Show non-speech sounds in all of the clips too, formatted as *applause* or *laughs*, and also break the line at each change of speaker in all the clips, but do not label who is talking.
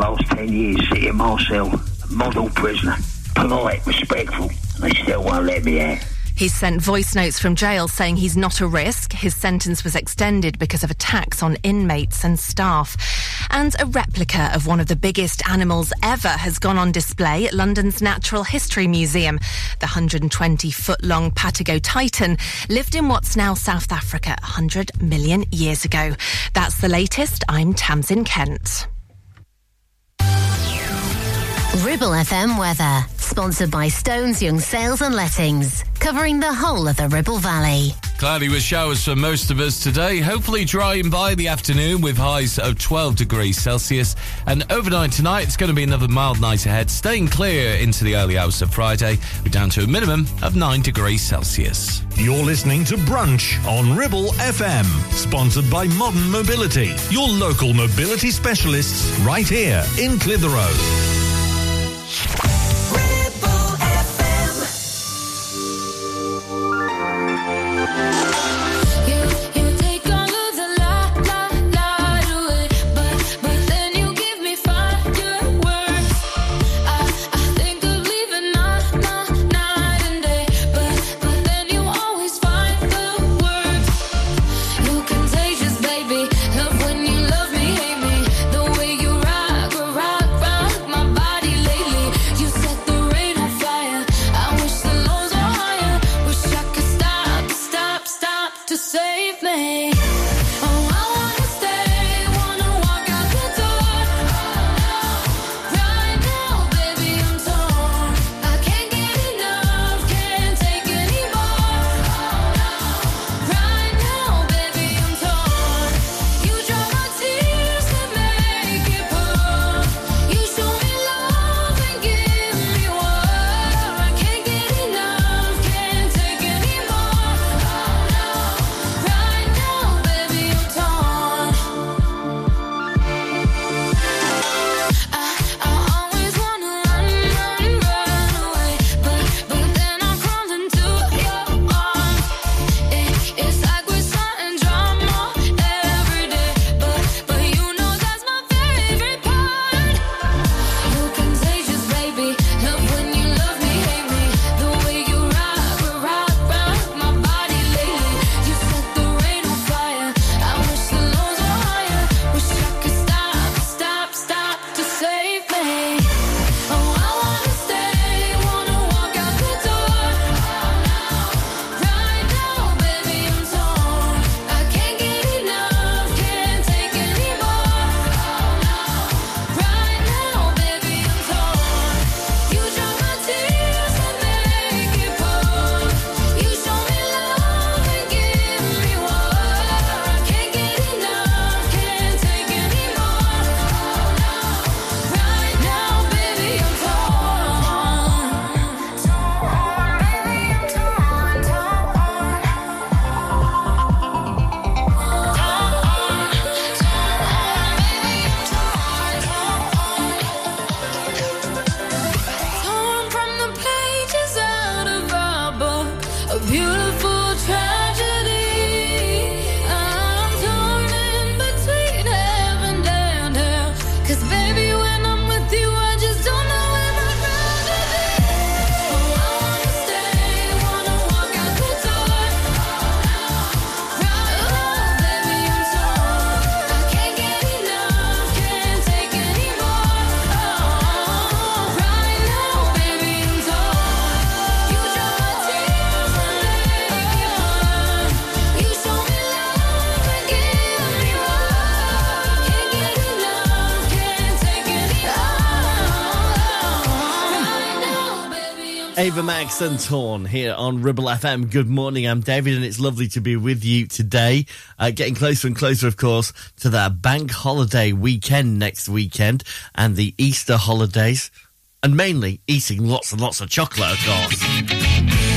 last ten years sitting in my cell, model prisoner, polite, respectful. They still won't let me out.
He's sent voice notes from jail saying he's not a risk. His sentence was extended because of attacks on inmates and staff. And a replica of one of the biggest animals ever has gone on display at London's Natural History Museum. The 120 foot long Patagotitan lived in what's now South Africa 100 million years ago. That's the latest. I'm Tamsin Kent.
Ribble FM weather, sponsored by Stones Young Sales and Lettings, covering the whole of the Ribble Valley.
Cloudy with showers for most of us today. Hopefully drying by the afternoon with highs of 12 degrees Celsius. And overnight tonight, it's going to be another mild night ahead, staying clear into the early hours of Friday. We're down to a minimum of 9 degrees Celsius.
You're listening to Brunch on Ribble FM, sponsored by Modern Mobility, your local mobility specialists right here in Clitheroe.
Radio. Max and Torn here on Ribble FM. Good morning. I'm David, and it's lovely to be with you today. Uh, getting closer and closer, of course, to that bank holiday weekend next weekend and the Easter holidays, and mainly eating lots and lots of chocolate, of course.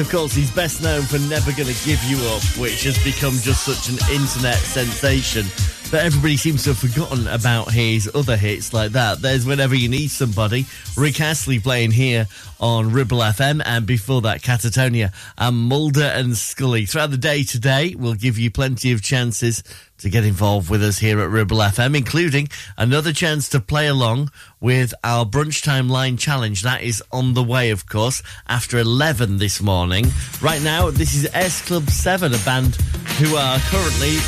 Of course, he's best known for Never Gonna Give You Up, which has become just such an internet sensation that everybody seems to have forgotten about his other hits like that. There's Whenever You Need Somebody, Rick Astley playing here on Ribble FM, and before that, Catatonia and Mulder and Scully. Throughout the day today, we'll give you plenty of chances to get involved with us here at Ribble FM, including another chance to play along with our Brunch Time Line Challenge. That is on the way, of course, after 11 this morning. Right now, this is S Club 7, a band who are currently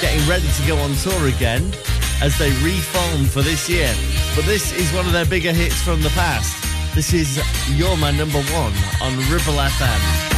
getting ready to go on tour again as they reform for this year. But this is one of their bigger hits from the past. This is You're My Number One on Ribble FM.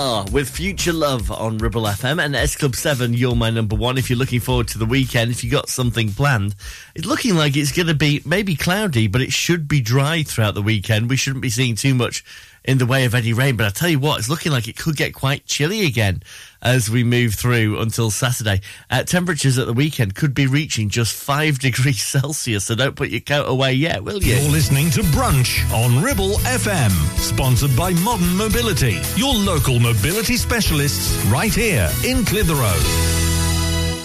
Lamar with Future Love on Ribble FM and S Club 7, you're my number one. If you're looking forward to the weekend, if you got something planned, it's looking like it's going to be maybe cloudy, but it should be dry throughout the weekend. We shouldn't be seeing too much in the way of any rain, but I tell you what, it's looking like it could get quite chilly again as we move through until Saturday. Uh, temperatures at the weekend could be reaching just 5 *laughs* degrees Celsius, so don't put your coat away yet, will you?
You're listening to Brunch on Ribble FM, sponsored by Modern Mobility, your local mobility specialists right here in Clitheroe.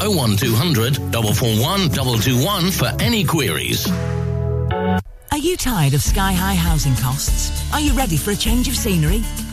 01200 441 221 for any queries.
Are you tired of sky high housing costs? Are you ready for a change of scenery?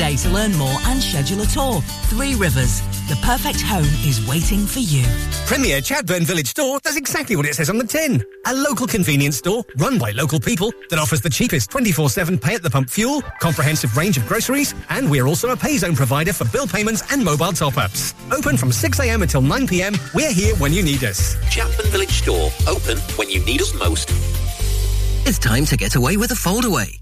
to learn more and schedule a tour. Three Rivers, the perfect home is waiting for you.
Premier Chatburn Village Store does exactly what it says on the tin. A local convenience store run by local people that offers the cheapest 24-7 pay at the pump fuel, comprehensive range of groceries, and we're also a pay zone provider for bill payments and mobile top-ups. Open from 6am until 9pm, we're here when you need us.
Chatburn Village Store, open when you need us most.
It's time to get away with a foldaway.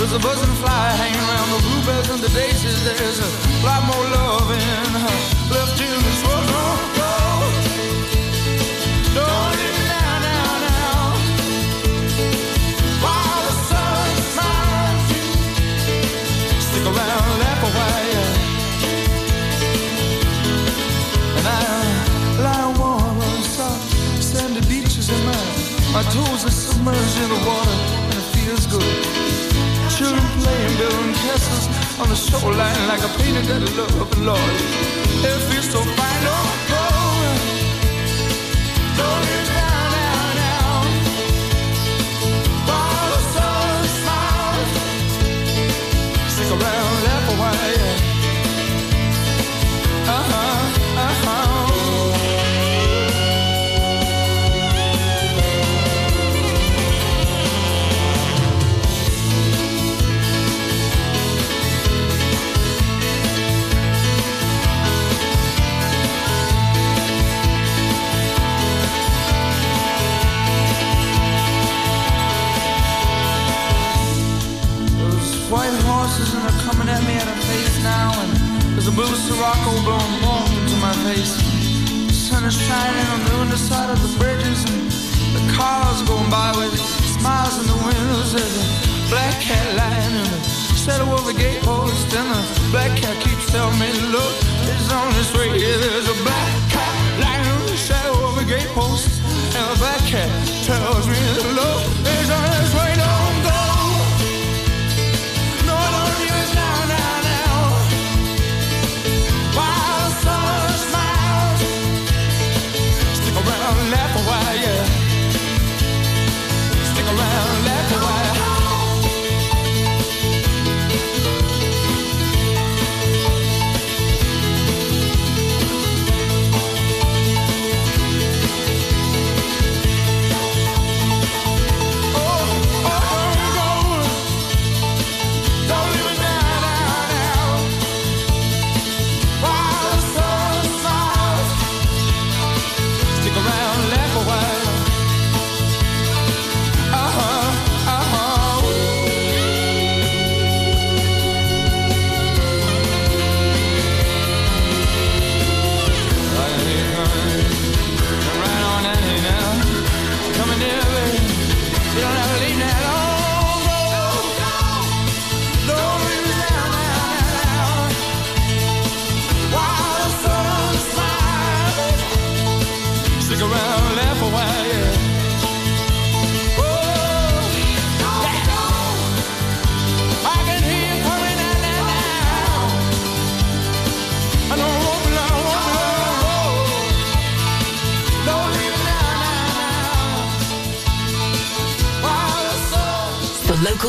There's a buzzing fly hanging around the bluebells and the daisies. There's a lot more love in her left in this world. Don't go. Don't leave now, now, now. While the sun smiles, stick around, laugh a while. And I lie warm on the soft sandy beaches in my my toes are submerged in the water and it feels good. Building castles on the shoreline like a painted that love, Lord. It feels so fine. Oh, oh. Don't go. Don't now, now, now. While the sun smiles, stick around, at me at a pace now and there's a blue Sirocco blowing warm into my face. The sun is shining on the underside of the bridges and the cars going by with smiles in the windows. There's a black cat lying in the shadow of the gatepost and the black cat keeps telling me, look, it's on its way. There's a black cat lying in the shadow of the gatepost and the black cat tells me, look, it's on its way. No,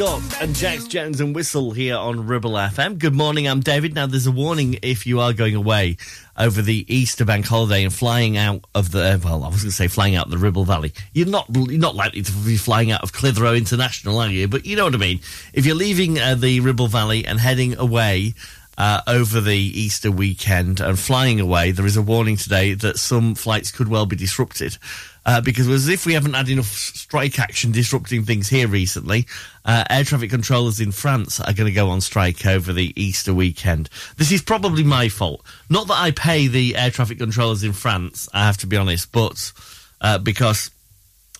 Scott and Jax Jones and Whistle here on Ribble FM. Good morning, I'm David. Now, there's a warning if you are going away over the Easter bank holiday and flying out of the, well, I was going to say flying out of the Ribble Valley. You're not, you're not likely to be flying out of Clitheroe International, are you? But you know what I mean. If you're leaving uh, the Ribble Valley and heading away, uh, over the Easter weekend and flying away, there is a warning today that some flights could well be disrupted. Uh, because as if we haven't had enough strike action disrupting things here recently, uh, air traffic controllers in France are going to go on strike over the Easter weekend. This is probably my fault. Not that I pay the air traffic controllers in France, I have to be honest, but uh, because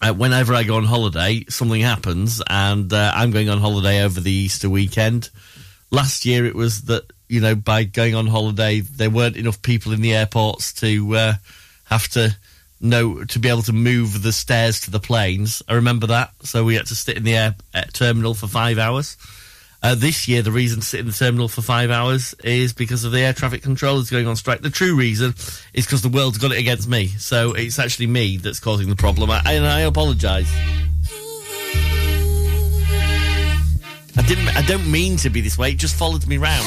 uh, whenever I go on holiday, something happens, and uh, I'm going on holiday over the Easter weekend. Last year, it was that you know by going on holiday, there weren't enough people in the airports to uh, have to know to be able to move the stairs to the planes. I remember that, so we had to sit in the air uh, terminal for five hours. Uh, this year, the reason to sit in the terminal for five hours is because of the air traffic controllers going on strike. The true reason is because the world's got it against me. So it's actually me that's causing the problem, I, and I apologise. I didn't. I don't mean to be this way. It just followed me round.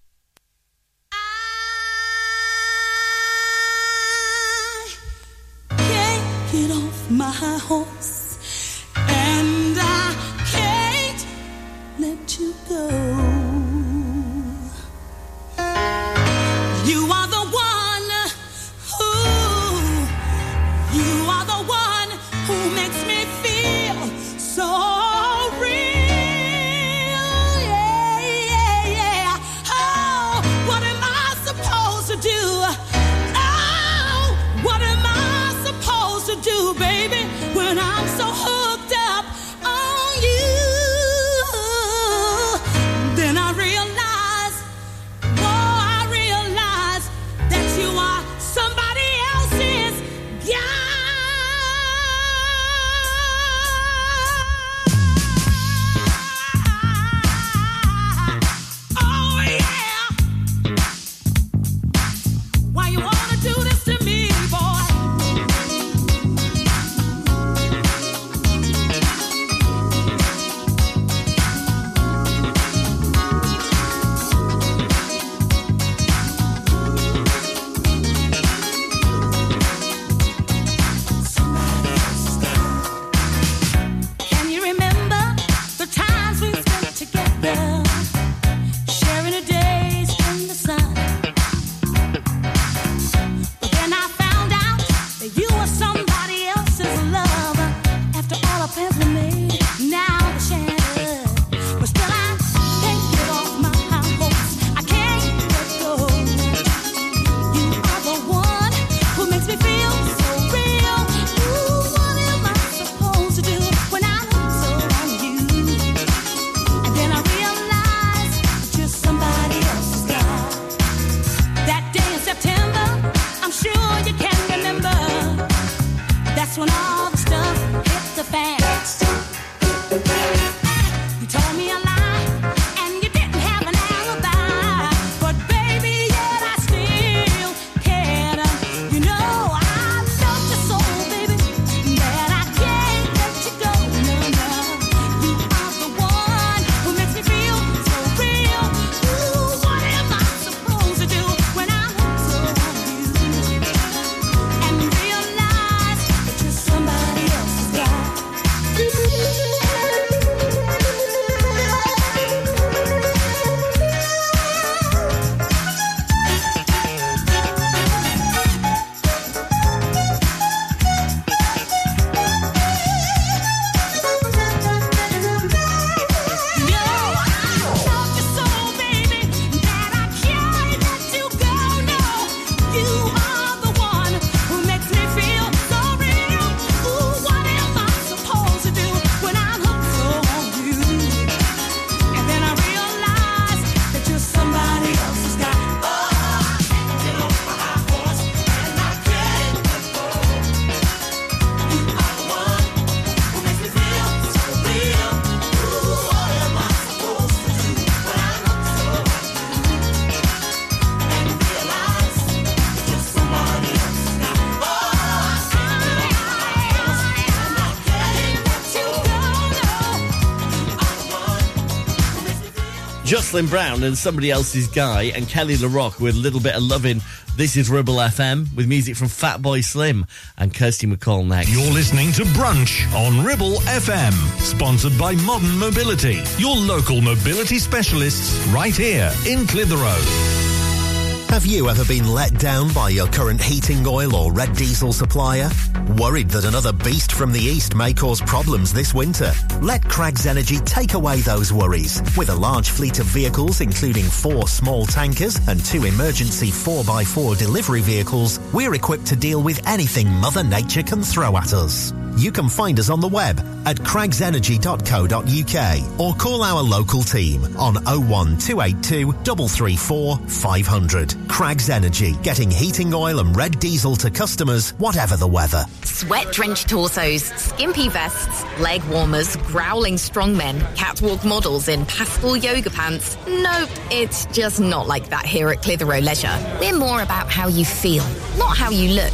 Jocelyn Brown and somebody else's guy, and Kele Le Roc with a little bit of loving. This is Ribble FM with music from Fatboy Slim and Kirsty MacColl next.
You're listening to Brunch on Ribble FM, sponsored by Modern Mobility, your local mobility specialists right here in Clitheroe.
Have you ever been let down by your current heating oil or red diesel supplier? Worried that another beast from the east may cause problems this winter? Let Crags Energy take away those worries. With a large fleet of vehicles, including four small tankers and two emergency 4x4 delivery vehicles, we're equipped to deal with anything Mother Nature can throw at us. You can find us on the web at cragsenergy.co.uk or call our local team on 01282 334 500. Crags Energy, getting heating oil and red diesel to customers, whatever the weather.
Sweat drenched torsos, skimpy vests, leg warmers, growling strongmen, catwalk models in pastel yoga pants. Nope, it's just not like that here at Clitheroe Leisure. We're more about how you feel, not how you look.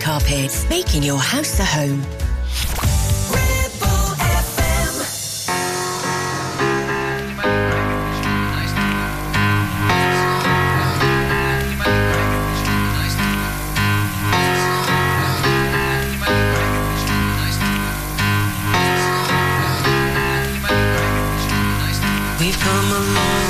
Carpets, making your house a home.
We've come a long,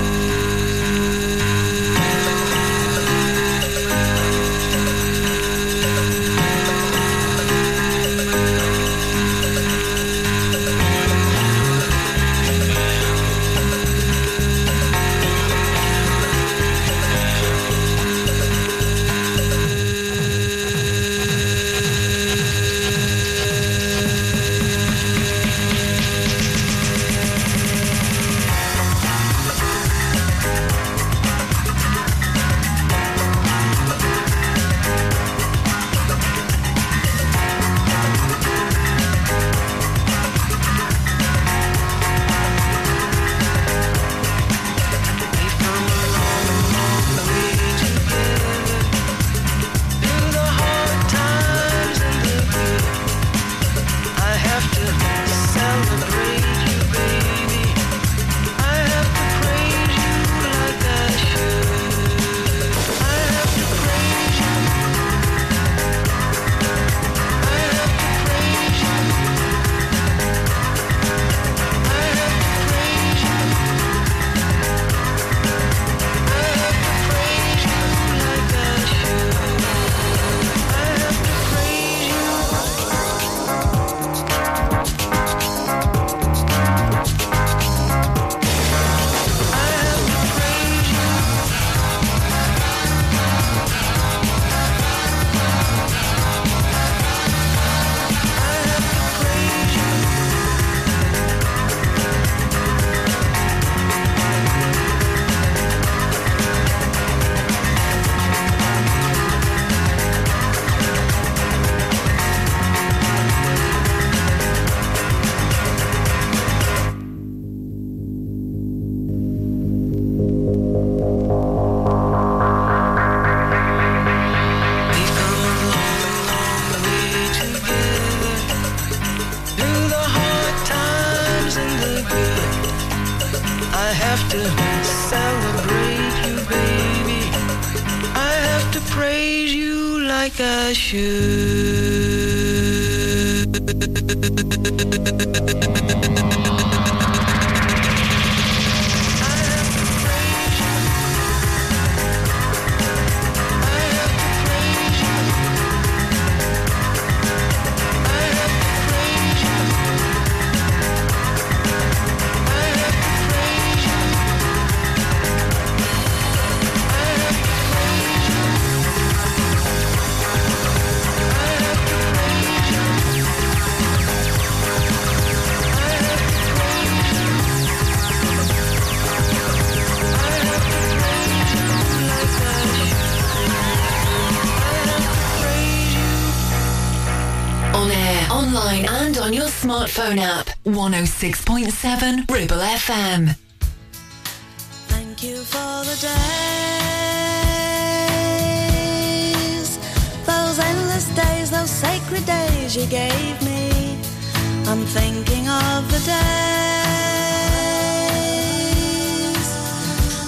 I'm thinking of the days.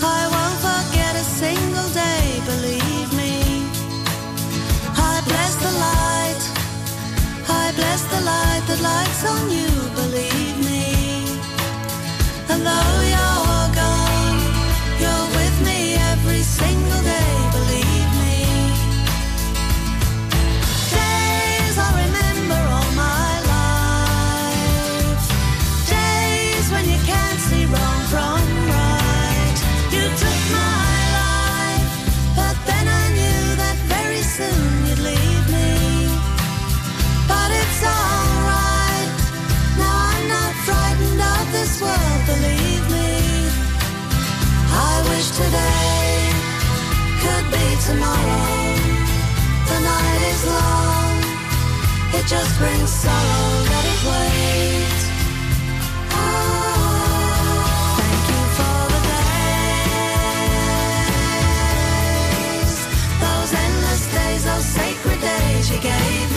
I won't forget a single day, believe me. I bless the light, I bless the light that lights on you, today could be tomorrow. The night is long, it just brings sorrow. Let it wait. Ah, thank you for the days, those endless days, those sacred days you gave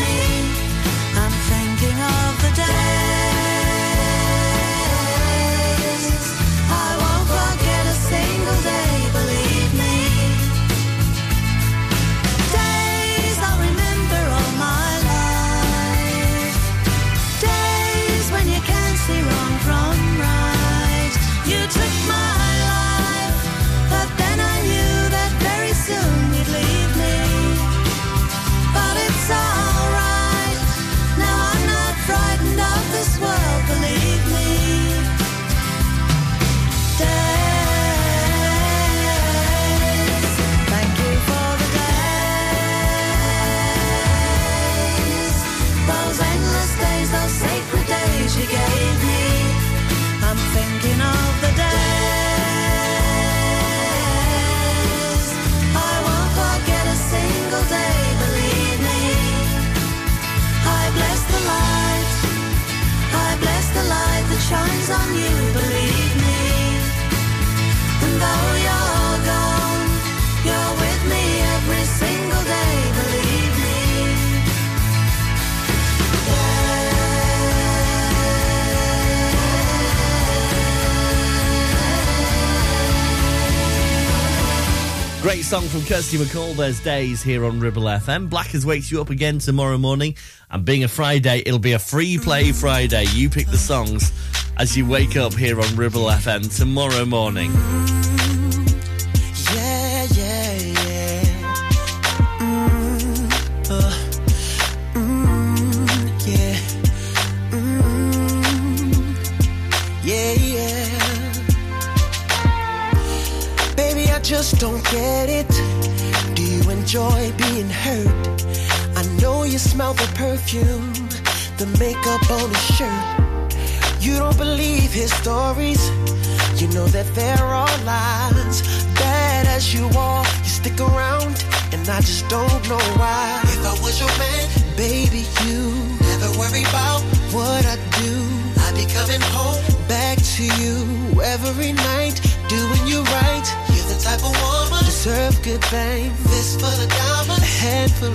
Great song from Kirsty MacColl. There's days here on Ribble FM. Blackers wakes you up again tomorrow morning. And being a Friday, it'll be a free play Friday. You pick the songs as you wake up here on Ribble FM tomorrow morning.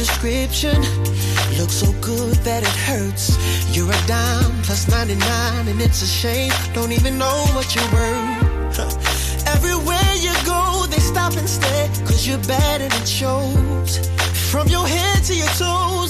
description looks so good that it hurts. You're a dime plus 99, and it's a shame. Don't even know what you're worth. Everywhere you go, they stop and stare, cause you're and it shows. From your head to your toes,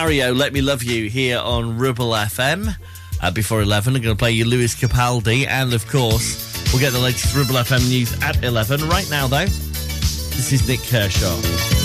Mario, Let Me Love You here on Ribble FM. Uh, before 11, I'm going to play you Lewis Capaldi, and of course, we'll get the latest Ribble FM news at 11. Right now, though, this is Nik Kershaw.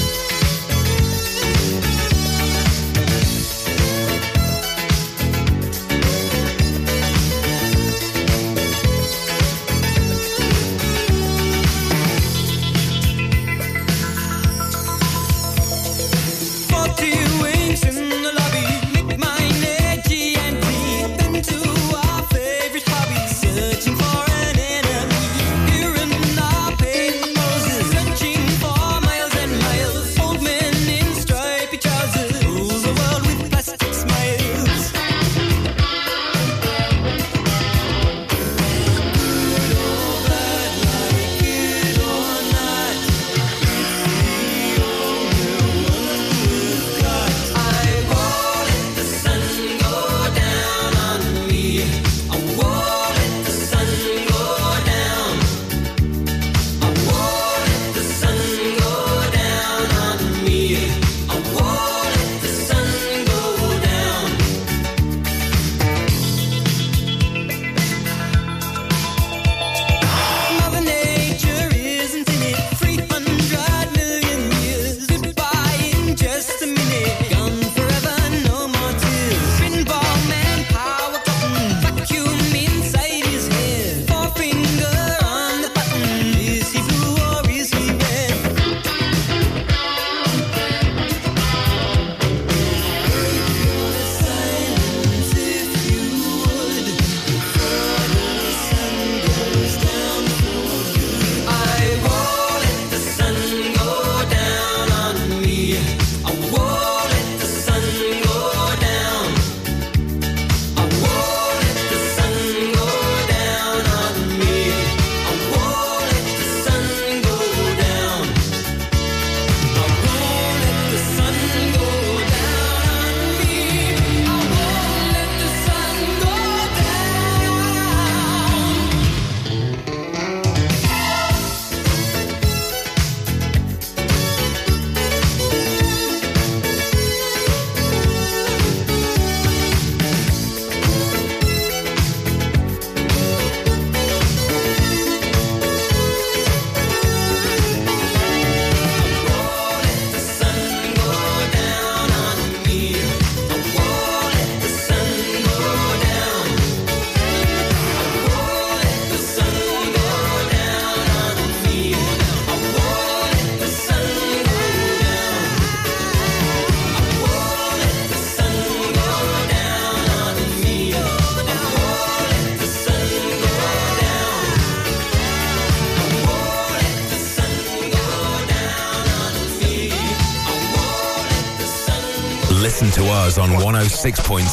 106.7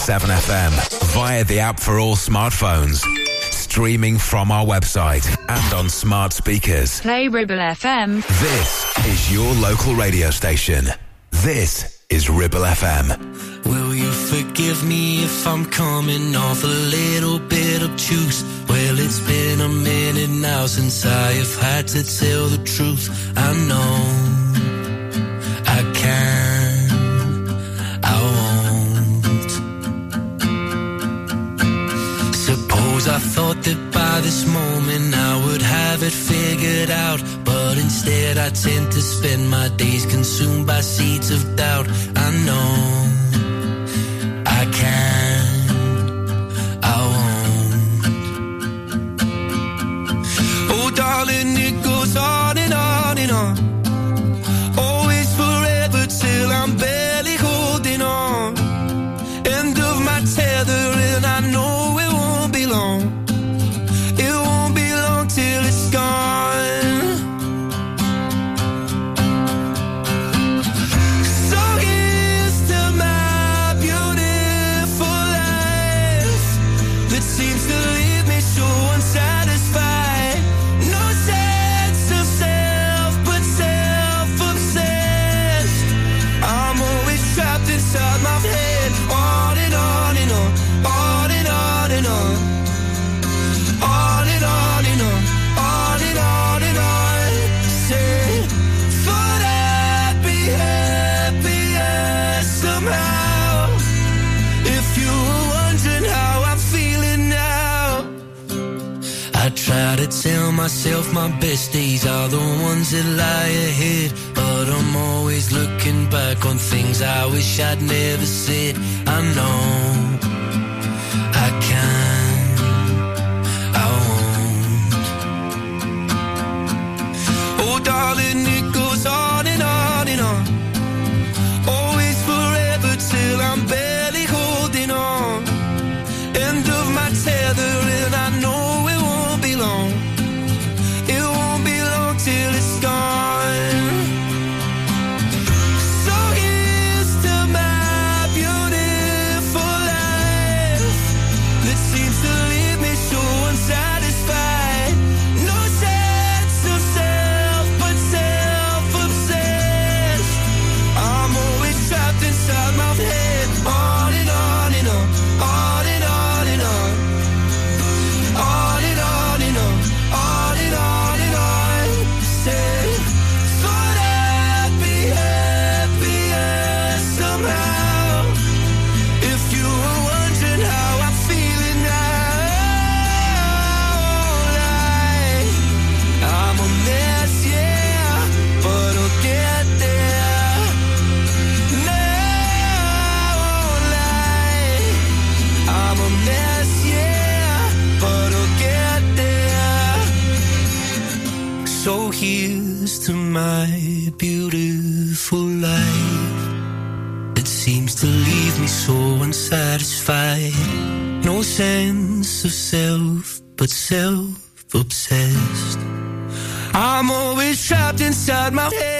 FM via the app for all smartphones. Streaming from our website and on smart speakers.
Play Ribble FM.
This is your local radio station. This is Ribble FM.
Will you forgive me if I'm coming off a little bit obtuse? Well, it's been a minute now since I have had to tell the truth. I know I tend to spend my days consumed by seeds of doubt. I know I can, I won't. Oh, darling, it goes on and on and on. Always forever till I'm barely holding on. End of my tether, and I know it won't be long. Myself my best days are the ones that lie ahead. But I'm always looking back on things I wish I'd never said. I know I can, I won't. Oh, darling, sense of self, but self-obsessed. I'm always trapped inside my head,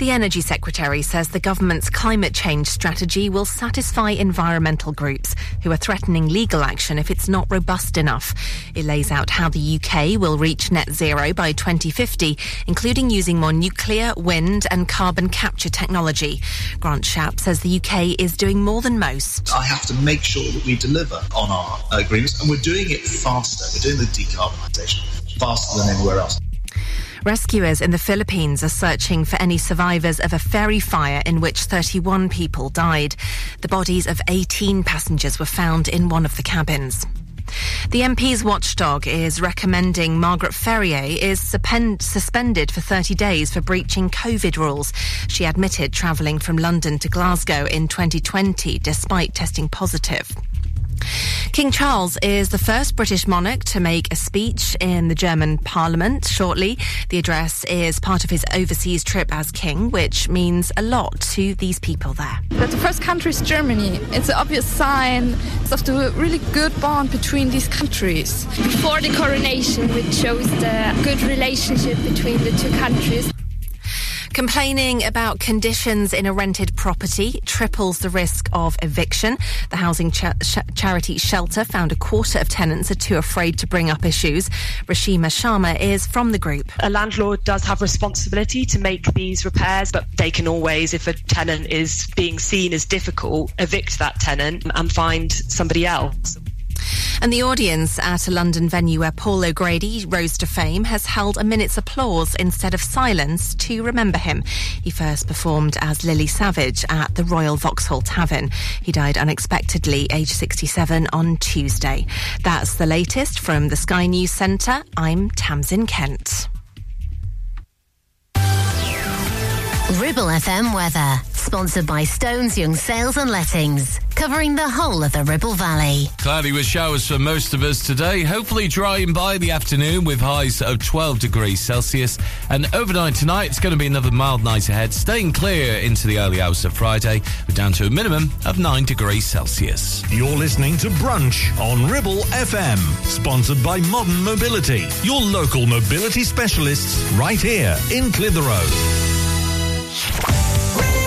The Energy Secretary says the government's climate change strategy will satisfy environmental groups who are threatening legal action if it's not robust enough. It lays out how the UK will reach net zero by 2050, including using more nuclear, wind, and carbon capture technology. Grant Shapps says the UK is doing more than most.
I have to make sure that we deliver on our agreements, and we're doing it faster. We're doing the decarbonisation faster than anywhere else.
Rescuers in the Philippines are searching for any survivors of a ferry fire in which 31 people died. The bodies of 18 passengers were found in one of the cabins. The MP's watchdog is recommending Margaret Ferrier is suspended for 30 days for breaching COVID rules. She admitted travelling from London to Glasgow in 2020 despite testing positive. King Charles is the first British monarch to make a speech in the German parliament shortly. The address is part of his overseas trip as king, which means a lot to these people there.
That the first country is Germany. It's an obvious sign of the really good bond between these countries.
Before the coronation, which shows the good relationship between the two countries.
Complaining about conditions in a rented property triples the risk of eviction. The housing charity Shelter found a quarter of tenants are too afraid to bring up issues. Rashima Sharma is from the group.
A landlord does have responsibility to make these repairs, but they can always, if a tenant is being seen as difficult, evict that tenant and find somebody else.
And the audience at a London venue where Paul O'Grady rose to fame has held a minute's applause instead of silence to remember him. He first performed as Lily Savage at the Royal Vauxhall Tavern. He died unexpectedly, aged 67, on Tuesday. That's the latest from the Sky News Centre. I'm Tamsin Kent.
Ribble FM weather, sponsored by Stones Young Sales and Lettings, covering the whole of the Ribble Valley.
Cloudy with showers for most of us today. Hopefully drying by the afternoon with highs of 12 degrees Celsius. And overnight tonight, it's going to be another mild night ahead, staying clear into the early hours of Friday. We're down to a minimum of 9 degrees Celsius.
You're listening to Brunch on Ribble FM, sponsored by Modern Mobility, your local mobility specialists right here in Clitheroe.
You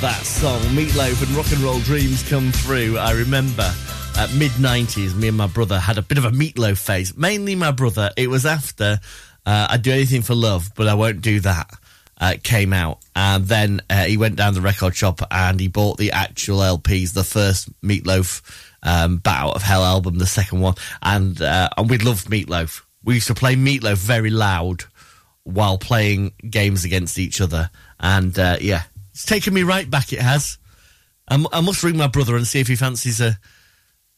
that song. Meatloaf and Rock and Roll Dreams come through. I remember at mid 90s, me and my brother had a bit of a meatloaf phase. Mainly my brother. It was after uh, I'd do anything for love, but I won't do that. Uh, came out, and then uh, he went down the record shop and he bought the actual LPs, the first Meatloaf um, Bat Out of Hell album, the second one, and uh, and we loved Meatloaf. We used to play Meatloaf very loud while playing games against each other, and uh, yeah, it's taken me right back. It has. I must ring my brother and see if he fancies a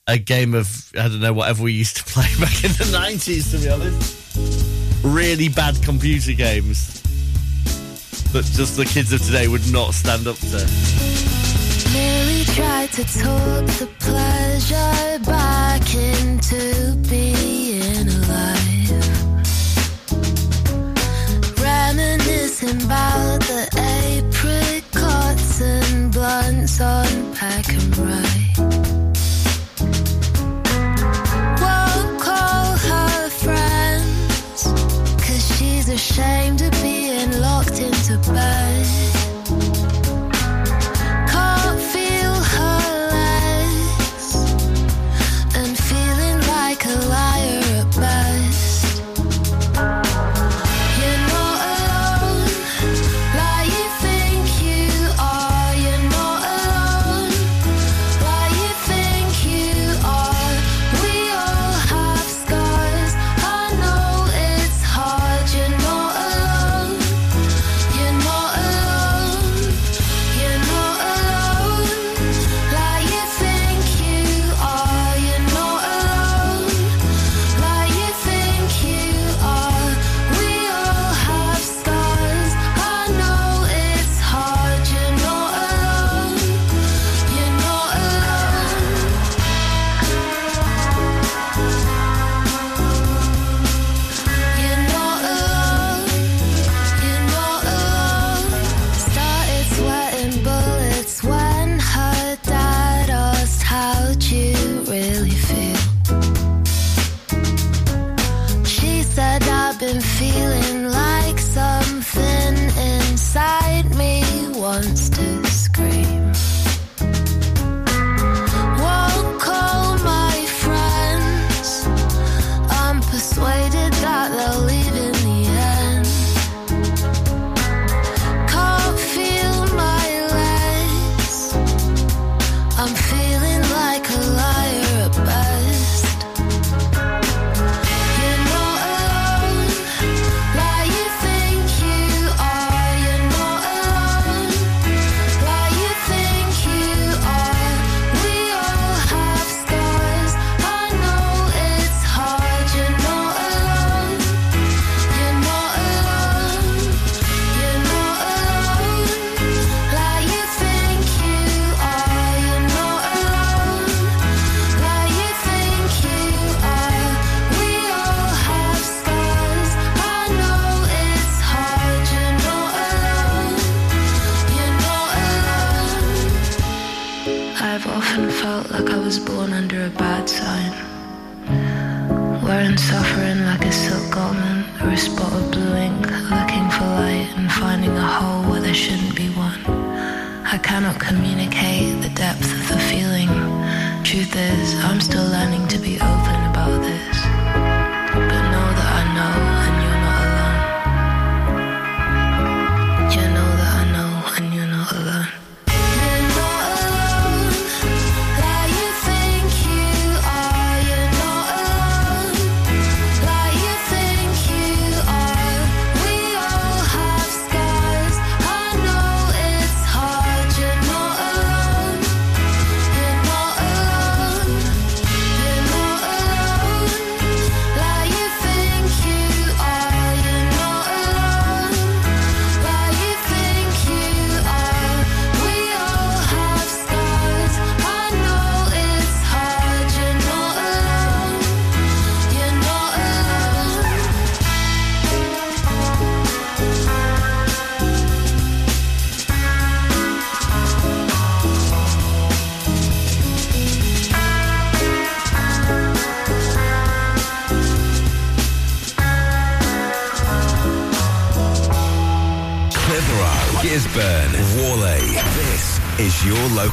a game of I don't know whatever we used to *laughs* play back in the nineties. To be honest, really bad computer games that just the kids of today would not stand up to.
Nearly tried to talk the pleasure back into being alive. Reminiscing about the and blunts on pack and ride. Won't call her friends, cause she's ashamed of being locked into bed.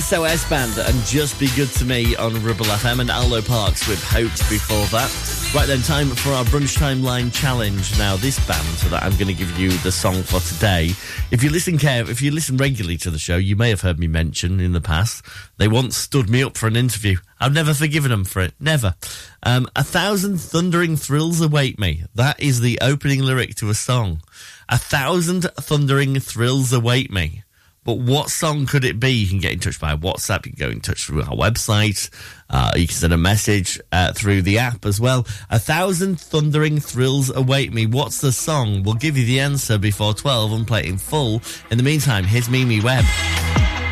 SOS Band and Just Be Good to Me on Ribble FM and Arlo Parks with Hoped before that. Right then, time for our Brunch timeline Challenge. Now, this band that I'm going to give you the song for today. If you listen care, if you listen regularly to the show, you may have heard me mention in the past. They once stood me up for an interview. I've never forgiven them for it. Never. Um, a thousand thundering thrills await me. That is the opening lyric to a song. A thousand thundering thrills await me. But what song could it be? You can get in touch by WhatsApp. You can go in touch through our website. Uh, you can send a message uh, through the app as well. A thousand thundering thrills await me. What's the song? We'll give you the answer before 12 and play it in full. In the meantime, here's Mimi Webb.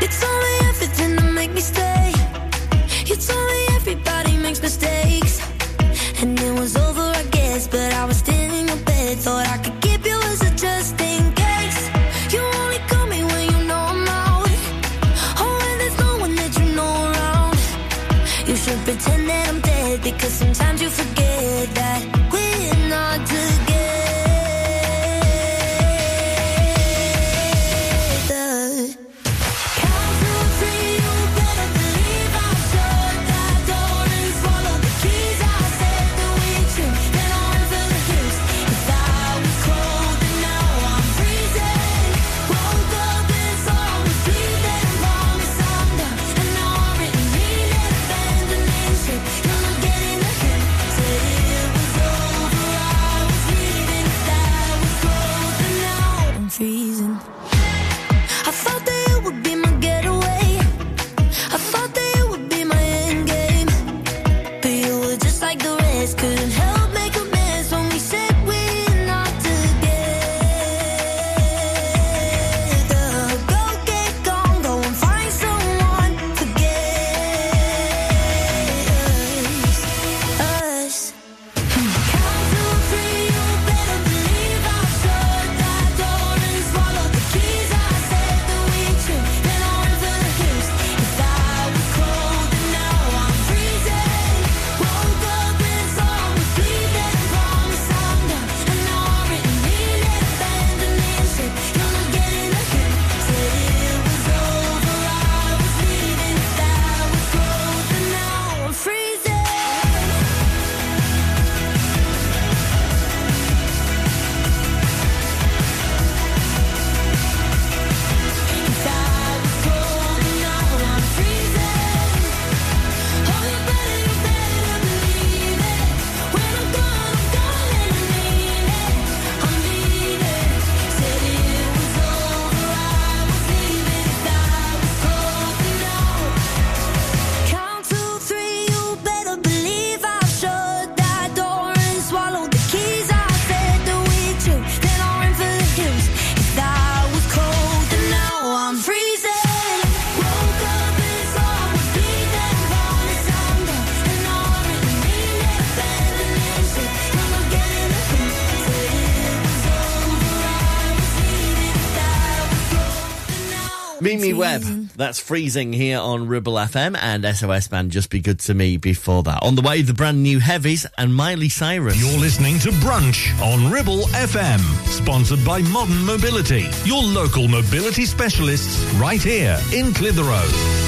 You
that's freezing here on Ribble FM and SOS Band Just Be Good to Me before that. On the way, the brand new Heavies and Miley Cyrus.
You're listening to Brunch on Ribble FM, sponsored by Modern Mobility, your local mobility specialists right here in Clitheroe.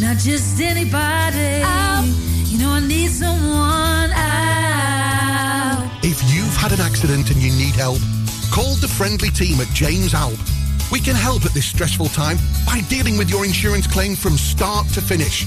Not just anybody. Help! You know I need someone. Help!
If you've had an accident and you need help, call the friendly team at James Alpe. We can help at this stressful time by dealing with your insurance claim from start to finish.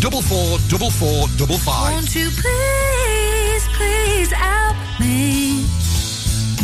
444455.
Won't you please, please help me?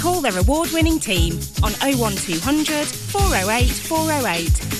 Call their award winning team on 01200 408 408.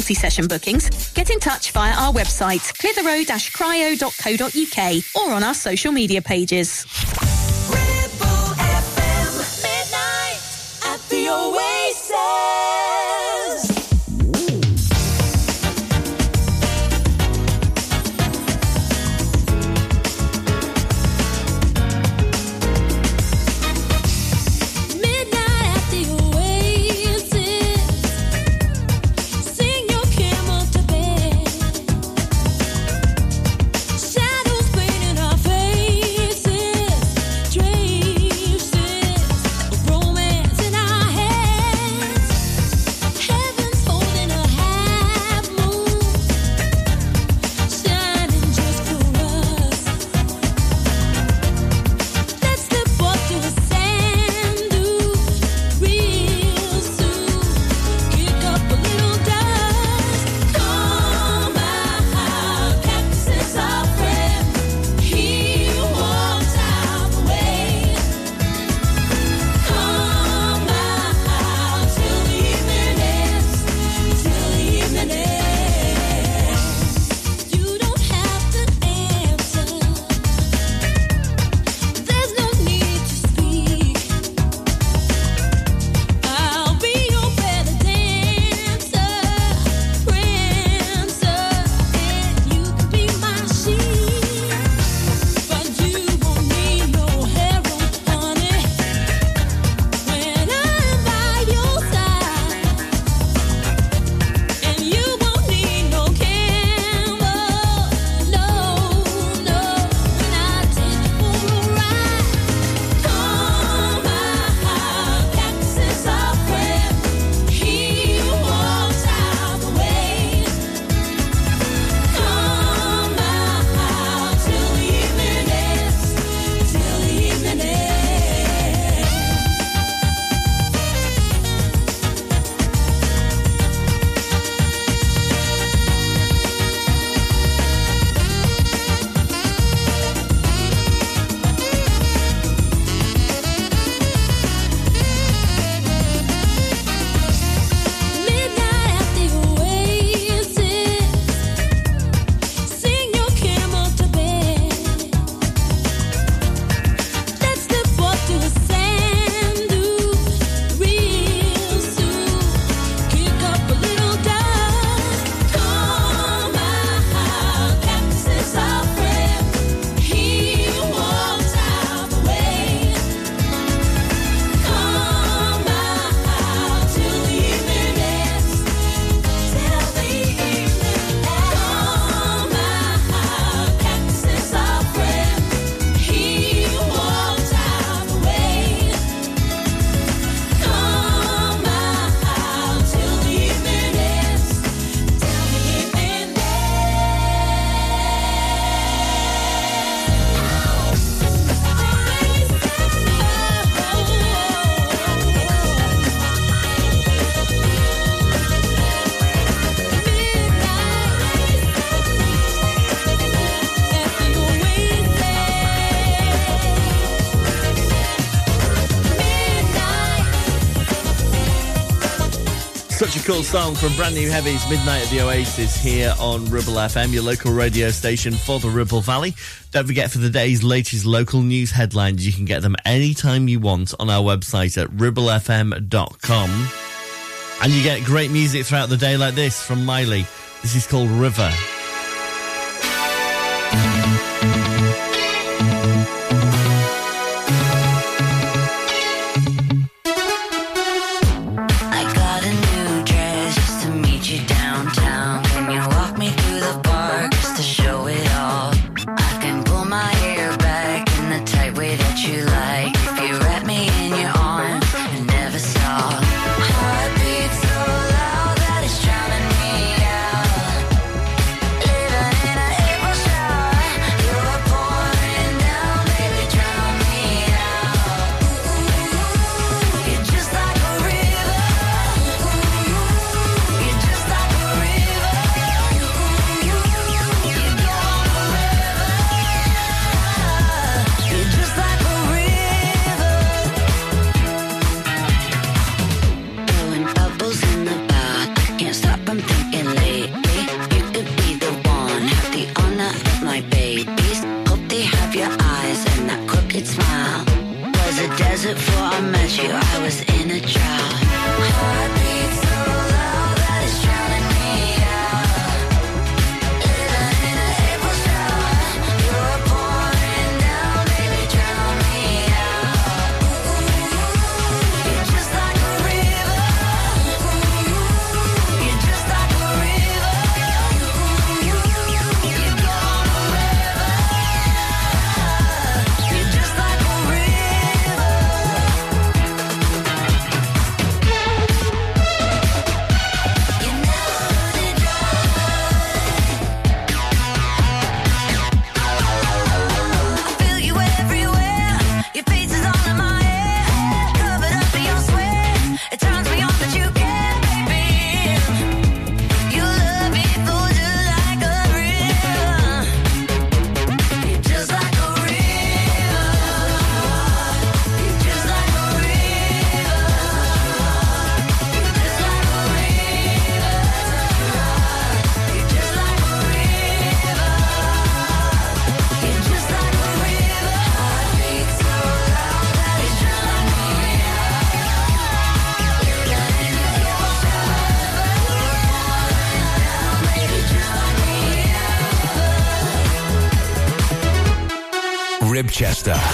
multi-session bookings. Get in touch via our website, clitheroe-cryo.co.uk or on our social media pages.
cool song from brand new heavies, Midnight at the Oasis, here on Ribble FM, your local radio station for the Ribble Valley. Don't forget for the day's latest local news headlines, you can get them anytime you want on our website at ribblefm.com. And you get great music throughout the day like this from Miley. This is called River.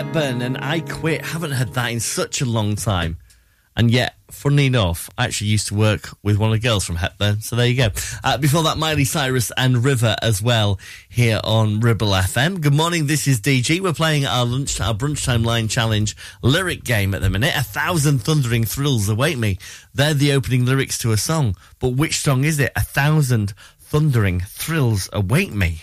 Hepburn and I Quit. Haven't heard that in such a long time. And yet, funnily enough, I actually used to work with one of the girls from Hepburn. So there you go. Uh, before that, Miley Cyrus and River as well here on Ribble FM. Good morning. This is DG. We're playing our lunch, our brunchtime line challenge lyric game at the minute. A thousand thundering thrills await me. They're the opening lyrics to a song. But which song is it? A thousand thundering thrills await me.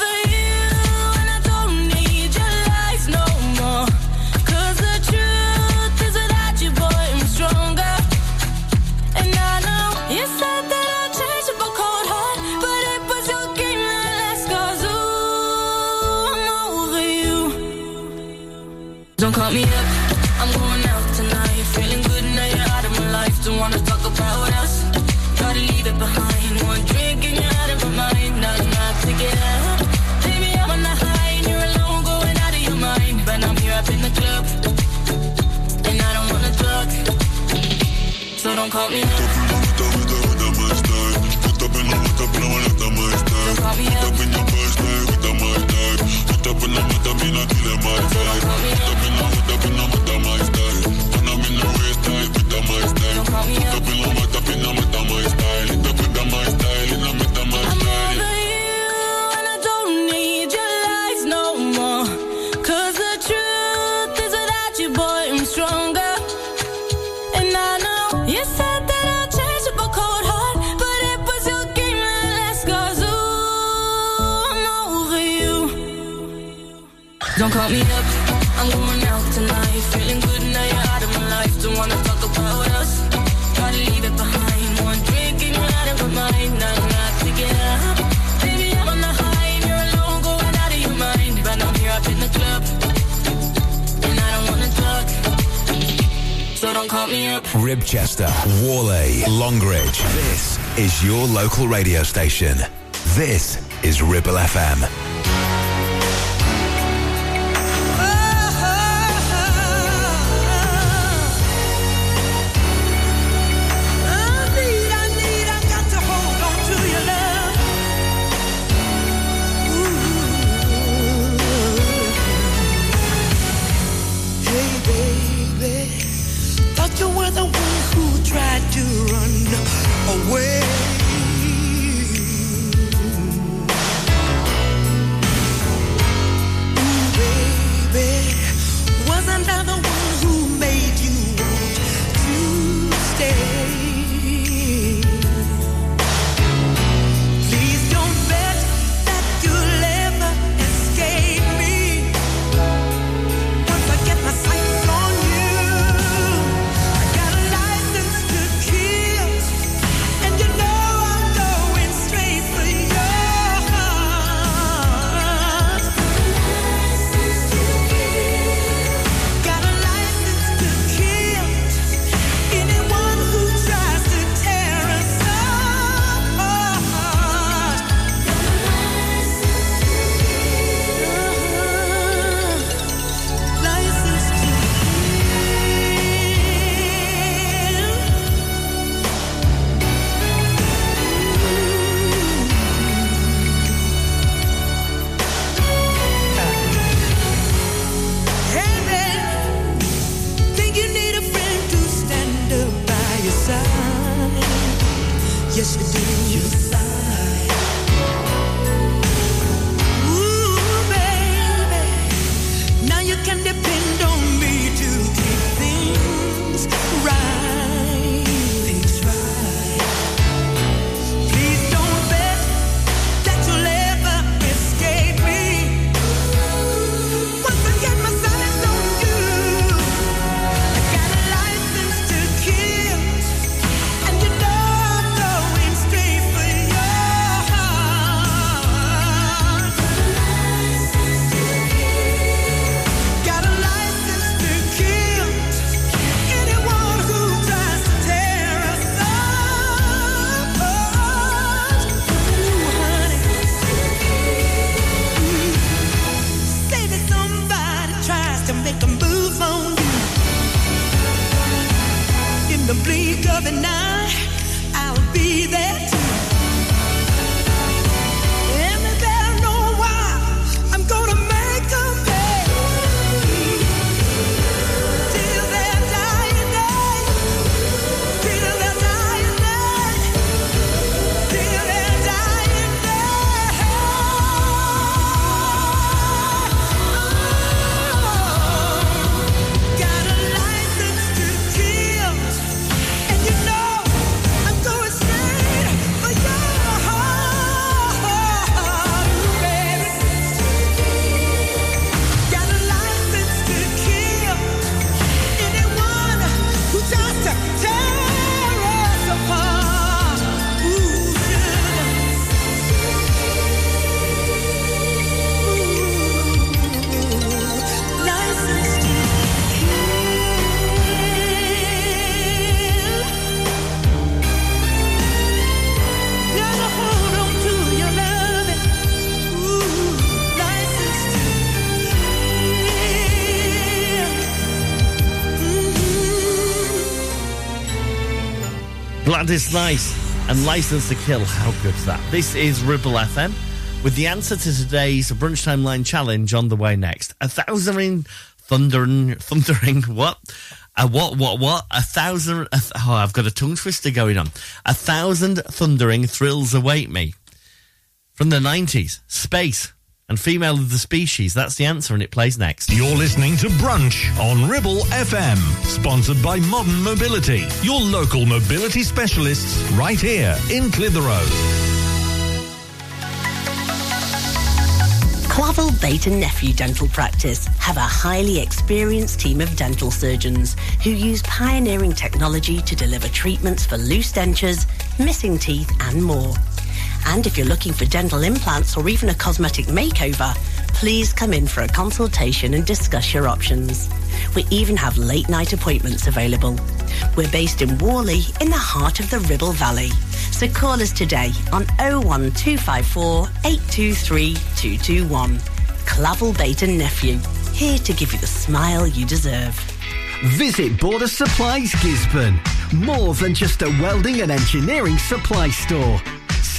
call me
Ribchester, Whalley, Longridge. This is your local radio station. This is Ribble FM.
Gladys Knight. and License to Kill. How good's that? This is Ribble FM with the answer to today's brunch timeline challenge on the way next. A thousand thundering, thundering, *laughs* what? A what, what, what? A thousand, a th- oh, I've got a tongue twister going on. A thousand thundering thrills await me. From the 90s, space and female of the species. That's the answer, and it plays next.
You're listening to Brunch on Ribble FM, sponsored by Modern Mobility, your local mobility specialists right here in Clitheroe.
Clavel Bait and Nephew Dental Practice have a highly experienced team of dental surgeons who use pioneering technology to deliver treatments for loose dentures, missing teeth, and more. And if you're looking for dental implants or even a cosmetic makeover, please come in for a consultation and discuss your options. We even have late night appointments available. We're based in Whalley in the heart of the Ribble Valley. So call us today on 01254 823 221. Clavel Bait and Nephew, here to give you the smile you deserve.
Visit Border Supplies Gisburn. More than just a welding and engineering supply store.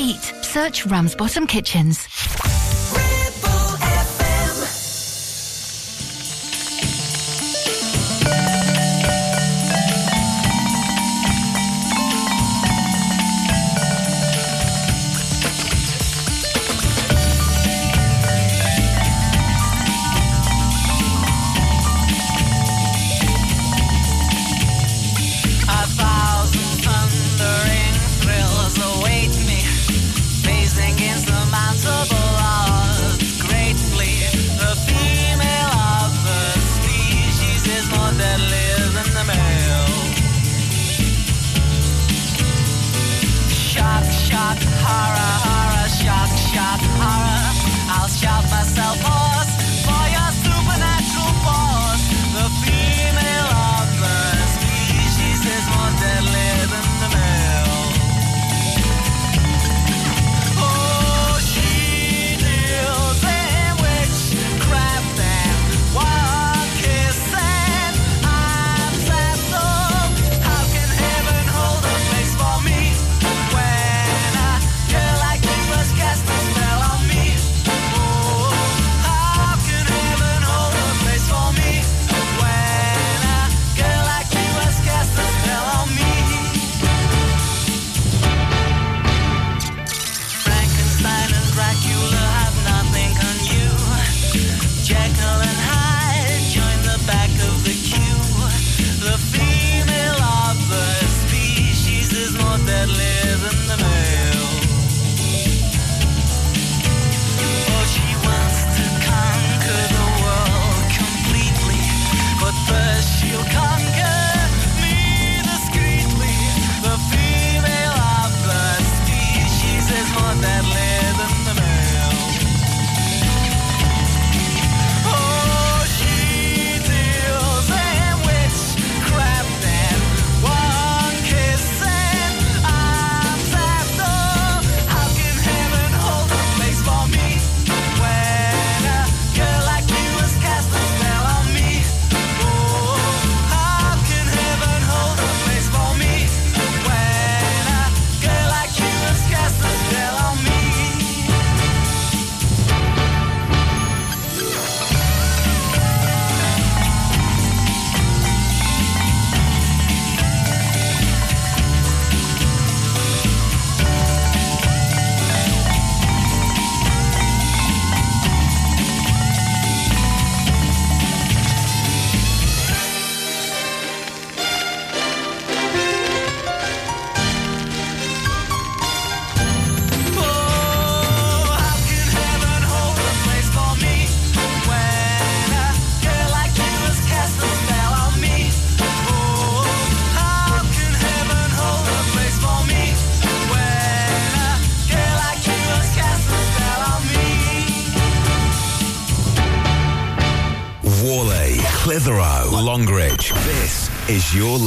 eat. Search Ramsbottom Kitchens.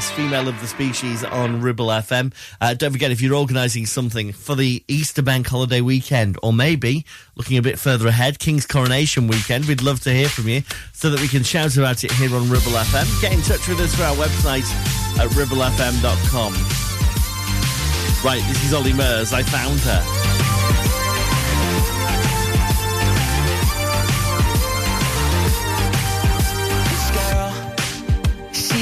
Female of the species on Ribble FM. Uh, don't forget, if you're organising something for the Easter Bank holiday weekend, or maybe looking a bit further ahead, King's Coronation weekend, we'd love to hear from you so that we can shout about it here on Ribble FM. Get in touch with us through our website at ribblefm.com. Right, this is Ollie Murs. I found her.
This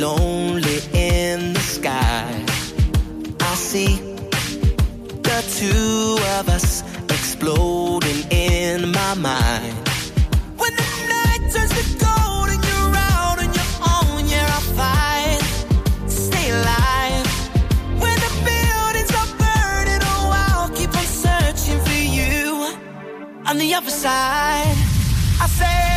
lonely in the sky. I see the two of us exploding in my mind. When the night turns to gold and you're out on your own, yeah, I fight to stay alive. When the buildings are burning, oh, I'll keep on searching for you on the other side. I say,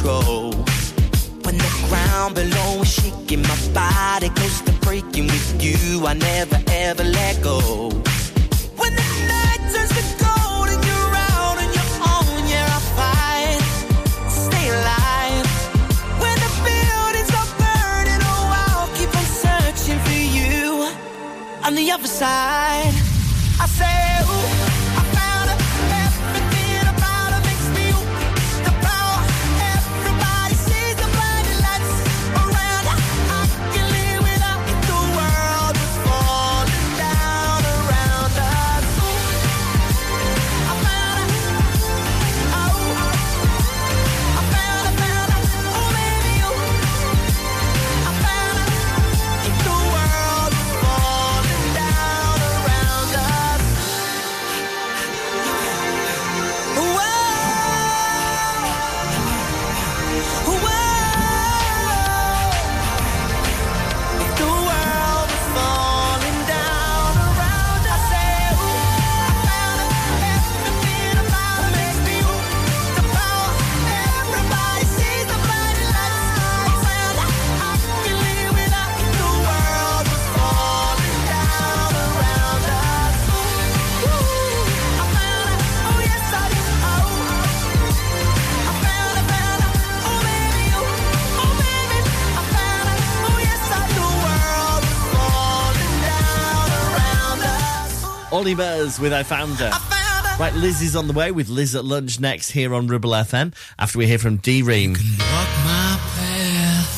control. When the ground below is shaking, my body goes to breaking with you. I never ever let go. When the night turns to gold and you're out on your own, yeah, I fight, to stay alive. When the buildings are burning, oh, I'll keep on searching for you on the other side. I say.
Ollie with I Found Her. Right, Liz is on the way with Liz at lunch next here on Ribble FM after we hear from D Ream.
Walk my path.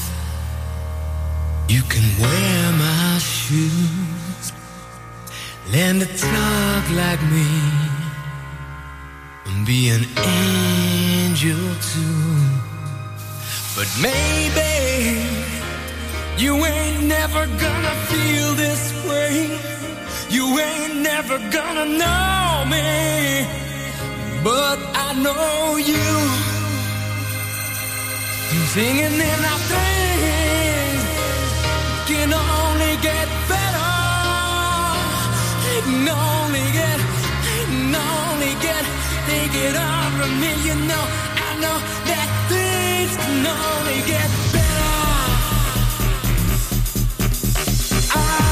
You can wear my shoes. Learn to talk like me. And be an angel too. But maybe you ain't never gonna feel this way. You ain't never gonna know me. But I know you. Singing in our things can only get better. Can only get, can only get, it all from me. You know, I know that things can only get better. I